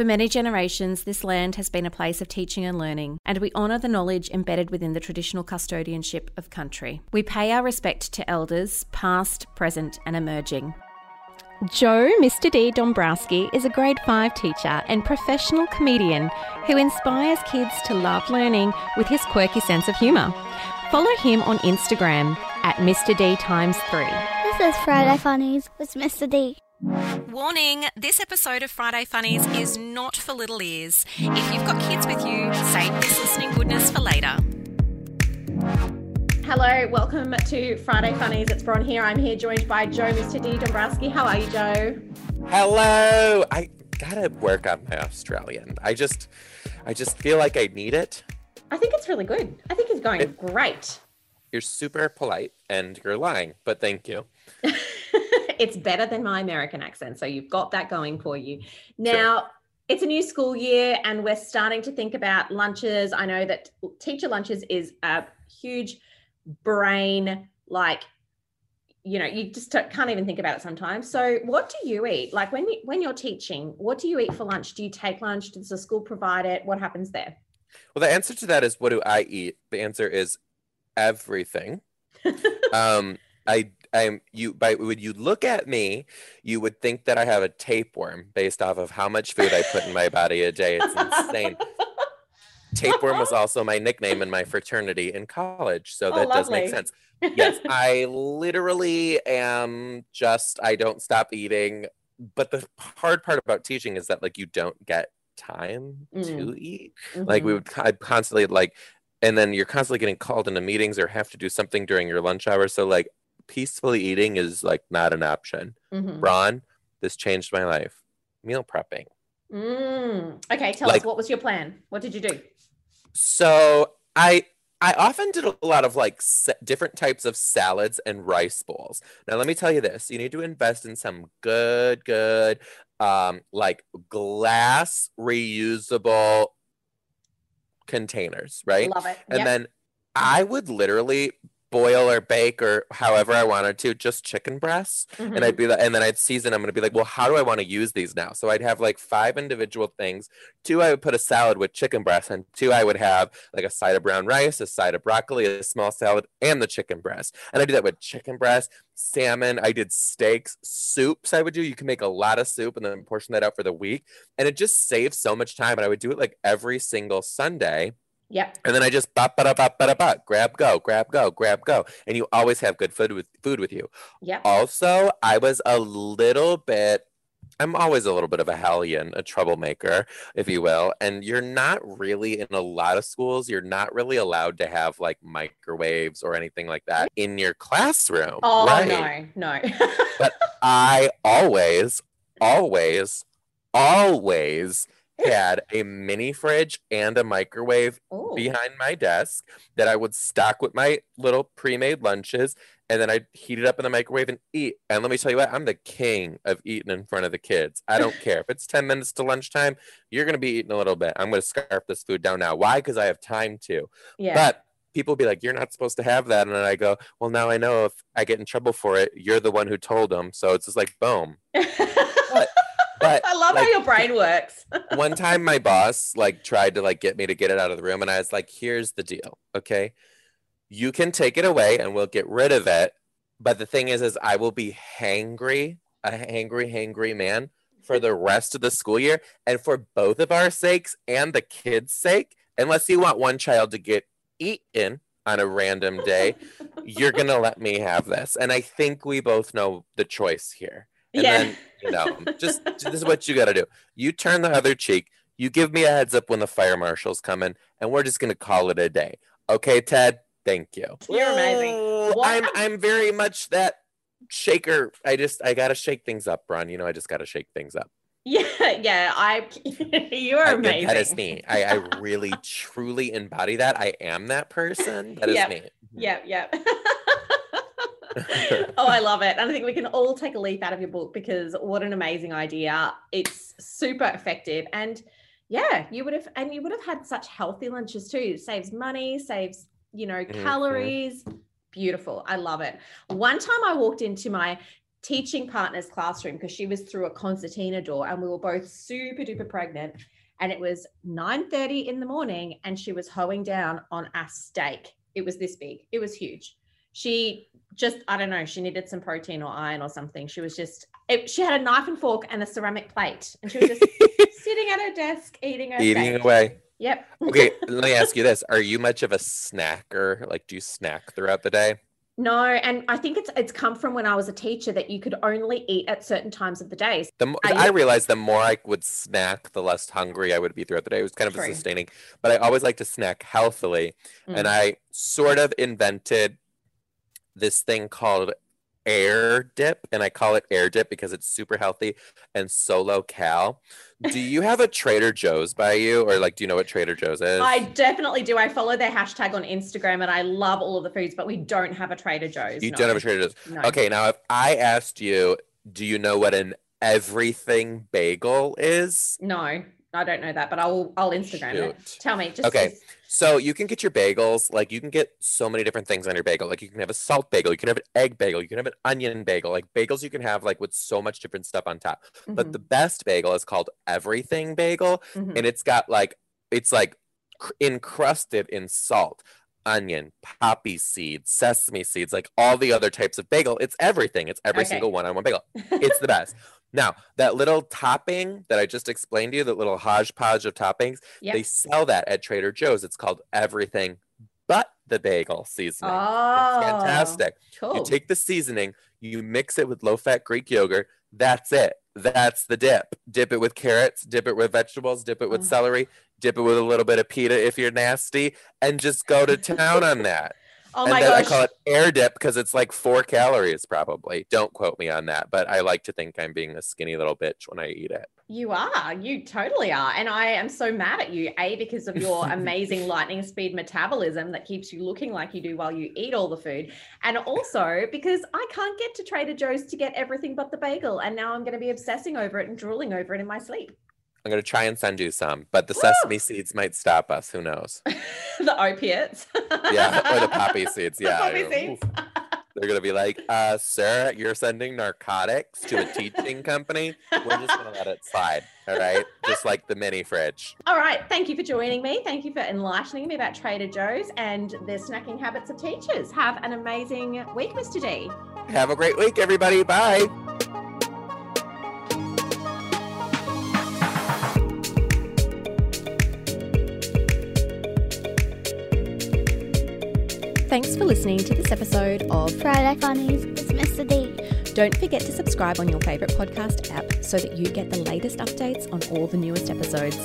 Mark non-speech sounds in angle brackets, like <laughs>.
For many generations, this land has been a place of teaching and learning, and we honour the knowledge embedded within the traditional custodianship of country. We pay our respect to elders, past, present, and emerging. Joe Mr. D. Dombrowski is a grade 5 teacher and professional comedian who inspires kids to love learning with his quirky sense of humour. Follow him on Instagram at Mr. D times 3. This is Friday Funnies with Mr. D. Warning this episode of Friday Funnies is not for little ears. If you've got kids with you, save this listening goodness for later. Hello, welcome to Friday Funnies. It's Bron here. I'm here joined by Joe Mr. D. Dombrowski. How are you, Joe? Hello. I gotta work on my Australian. I just, I just feel like I need it. I think it's really good. I think it's going It- great. You're super polite and you're lying, but thank you. <laughs> it's better than my American accent. So you've got that going for you. Now, it's a new school year and we're starting to think about lunches. I know that teacher lunches is a huge brain, like, you know, you just can't even think about it sometimes. So, what do you eat? Like when you, when you're teaching, what do you eat for lunch? Do you take lunch? Does the school provide it? What happens there? Well, the answer to that is what do I eat? The answer is everything. <laughs> um, I, I'm you. By when you look at me, you would think that I have a tapeworm based off of how much food I put in my body a day. It's insane. <laughs> Tapeworm was also my nickname in my fraternity in college, so Oh, that does make sense. yes, <laughs> I literally am just I don't stop eating. But the hard part about teaching is that like you don't get time to eat. Like we Mhm. would I constantly like and then you're constantly getting called into meetings or have to do something during your lunch hour. So like peacefully eating is like not an option. Mhm. Bron, this changed my life. Meal prepping. Mm. Okay, tell Like- us what was your plan? What did you do? So I I often did a lot of like sa- different types of salads and rice bowls. Now let me tell you this: you need to invest in some good, good, um, like glass reusable containers, right? Love it. And Yep. then I would literally boil or bake or however I wanted to, just chicken breasts. And Mhm. I'd be like, and then I'd season them and I'd be like, well, how do I want to use these now? So I'd have like five individual things. Two, I would put a salad with chicken breasts, and two, I would have like a side of brown rice, a side of broccoli, a small salad, and the chicken breast. And I do that with chicken breast, salmon. I did steaks, soups. I would do. You can make a lot of soup and then portion that out for the week, and it just saves so much time. And I would do it like every single Sunday. Yep. And then I just bop, bop, bop, bop, bop, grab, go, grab, go, grab, go. And you always have good food with food with you. Yep. Also, I was a little bit, I'm always a little bit of a hellion, a troublemaker, if you will. And you're not really in a lot of schools, you're not really allowed to have like microwaves or anything like that in your classroom. Oh right? no, no. <laughs> But I always, always, always had a mini fridge and a microwave Ooh. behind my desk that I would stock with my little pre-made lunches and then I'd heat it up in the microwave and eat. And let me tell you what, I'm the king of eating in front of the kids. I don't <laughs> care. If it's 10 minutes to lunchtime, you're going to be eating a little bit. I'm going to scarf this food down now. Why? Because I have time to. yeah. But people be like, you're not supposed to have that. And then I go, well, now I know if I get in trouble for it, you're the one who told them. So it's just like, boom. <laughs> But <laughs> I love how your brain <laughs> works. <laughs> one time my boss like tried to like get me to get it out of the room and I was like, here's the deal. Okay. You can take it away and we'll get rid of it. But the thing is, is I will be hangry, a hangry, hangry man for the rest of the school year. And for both of our sakes and the kids' sake, unless you want one child to get eaten on a random day, you're gonna let me have this. And I think we both know the choice here. And yeah. then, you know, just this is what you got to do. You turn the other cheek. You give me a heads up when the fire marshal's coming, and we're just gonna call it a day. Okay, Ted. Thank you. You're amazing. I'm I'm very much that shaker. I just I gotta shake things up, Bron. You know, I just gotta shake things up. yeah, yeah. I you're I- amazing. That is me. I, I <laughs> really truly embody that. I am that person. That is Yep. me. Yep, yep. <laughs> oh, I love it. And I think we can all take a leaf out of your book because what an amazing idea. It's super effective. And yeah, you would have and you would have had such healthy lunches too. Saves money, saves, you know, Mhm. calories. Beautiful. I love it. One time I walked into my teaching partner's classroom because she was through a concertina door and we were both super duper pregnant and it was 9:30 in the morning and she was hoeing down on a steak. It was this big. It was huge. She just I don't know, she needed some protein or iron or something. She was just it, she had a knife and fork and a ceramic plate and she was just <laughs> sitting at her desk eating her Eating steak. away. Yep. Okay, <laughs> let me ask you this. Are you much of a snacker? Like, do you snack throughout the day? No, and I think it's it's come from when I was a teacher that you could only eat at certain times of the day. The mo- Are I realized the more I would snack, the less hungry I would be throughout the day. It was kind of True. sustaining, but I always like to snack healthily. And Mm. I sort of invented this thing called air dip, and I call it air dip because it's super healthy and so low cal. Do you <laughs> have a Trader Joe's by you, or like, do you know what Trader Joe's is? I definitely do. I follow their hashtag on Instagram and I love all of the foods, but we don't have a Trader Joe's. you no. don't have a Trader Joe's. No. Okay, now if I asked you, do you know what an everything bagel is? No, I don't know that, but I'll I'll Instagram it. Tell me. Just Okay. So you can get your bagels, like you can get so many different things on your bagel. Like you can have a salt bagel, you can have an egg bagel, you can have an onion bagel. Like bagels you can have like with so much different stuff on top. But Mhm, the best bagel is called everything bagel, mhm. and it's got like it's like cr- encrusted in salt, onion, poppy seeds, sesame seeds, like all the other types of bagel. It's everything. It's every Okay. single one on one bagel. It's the best. <laughs> Now, that little topping that I just explained to you, that little hodgepodge of toppings, Yep. they sell that at Trader Joe's. It's called everything but the bagel seasoning. oh, It's fantastic. Cool. You take the seasoning, you mix it with low fat Greek yogurt. That's it. That's the dip. Dip it with carrots, dip it with vegetables, dip it with Oh. celery, dip it with a little bit of pita if you're nasty, and just go to town on that. Oh and my then I call it air dip because it's like four calories probably. Don't quote me on that, but I like to think I'm being a skinny little bitch when I eat it. You are. You totally are. And I am so mad at you, A, because of your <laughs> amazing lightning speed metabolism that keeps you looking like you do while you eat all the food. And also because I can't get to Trader Joe's to get everything but the bagel. And now I'm going to be obsessing over it and drooling over it in my sleep. I'm gonna try and send you some, but the Woo! sesame seeds might stop us. Who knows? <laughs> the opiates. Yeah, or the <laughs> poppy seeds. Yeah, poppy seeds. They're gonna be like, uh, sir, you're sending narcotics to a teaching <laughs> company. We're just gonna let it slide. All right. Just like the mini fridge. All right. Thank you for joining me. Thank you for enlightening me about Trader Joe's and the snacking habits of teachers. Have an amazing week, Mr. D. Have a great week, everybody. Bye. Thanks for listening to this episode of Friday Funnies with Mr. D. Don't forget to subscribe on your favourite podcast app so that you get the latest updates on all the newest episodes.